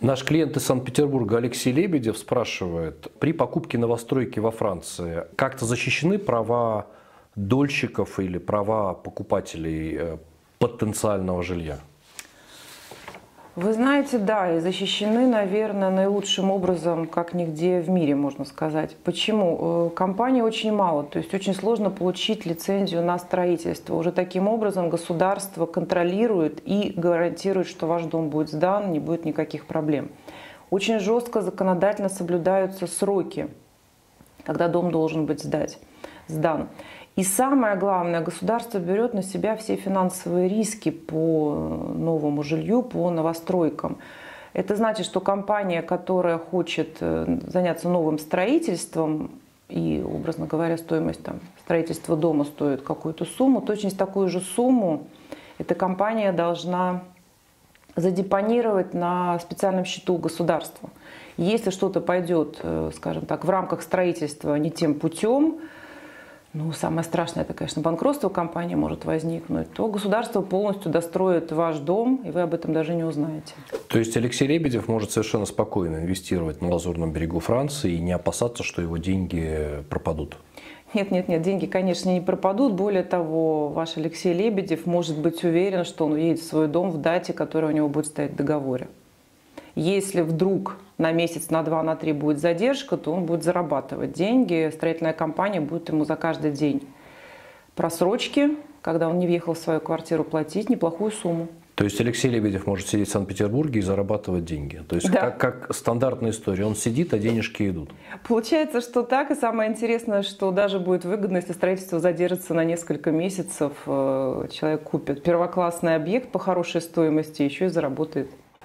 Наш клиент из Санкт-Петербурга Алексей Лебедев спрашивает, при покупке новостройки во Франции как-то защищены права дольщиков или права покупателей э, потенциального жилья? Вы знаете, да, и защищены, наверное, наилучшим образом, как нигде в мире, можно сказать. Почему? Э, компаний очень мало, то есть очень сложно получить лицензию на строительство. Уже таким образом государство контролирует и гарантирует, что ваш дом будет сдан, не будет никаких проблем. Очень жестко законодательно соблюдаются сроки, когда дом должен быть сдать, сдан. И самое главное, государство берет на себя все финансовые риски по новому жилью, по новостройкам. Это значит, что компания, которая хочет э, заняться новым строительством, и, образно говоря, стоимость там, строительства дома стоит какую-то сумму, точно такую же сумму эта компания должна задепонировать на специальном счету государства. Если что-то пойдет, э, скажем так, в рамках строительства не тем путем, ну, самое страшное, это, конечно, банкротство компании может возникнуть, то государство полностью достроит ваш дом, и вы об этом даже не узнаете. То есть Алексей Лебедев может совершенно спокойно инвестировать на Лазурном берегу Франции и не опасаться, что его деньги пропадут? Нет, нет, нет, деньги, конечно, не пропадут. Более того, ваш Алексей Лебедев может быть уверен, что он уедет в свой дом в дате, которая у него будет стоять в договоре. Если вдруг на месяц, на два, на три будет задержка, то он будет зарабатывать деньги. Строительная компания будет ему за каждый день просрочки, когда он не въехал в свою квартиру, платить неплохую сумму. То есть Алексей Лебедев может сидеть в Санкт-Петербурге и зарабатывать деньги. То есть да. как, как стандартная история. Он сидит, а денежки идут. Получается, что так. И самое интересное, что даже будет выгодно, если строительство задержится на несколько месяцев. Э, человек купит первоклассный объект по хорошей стоимости, еще и заработает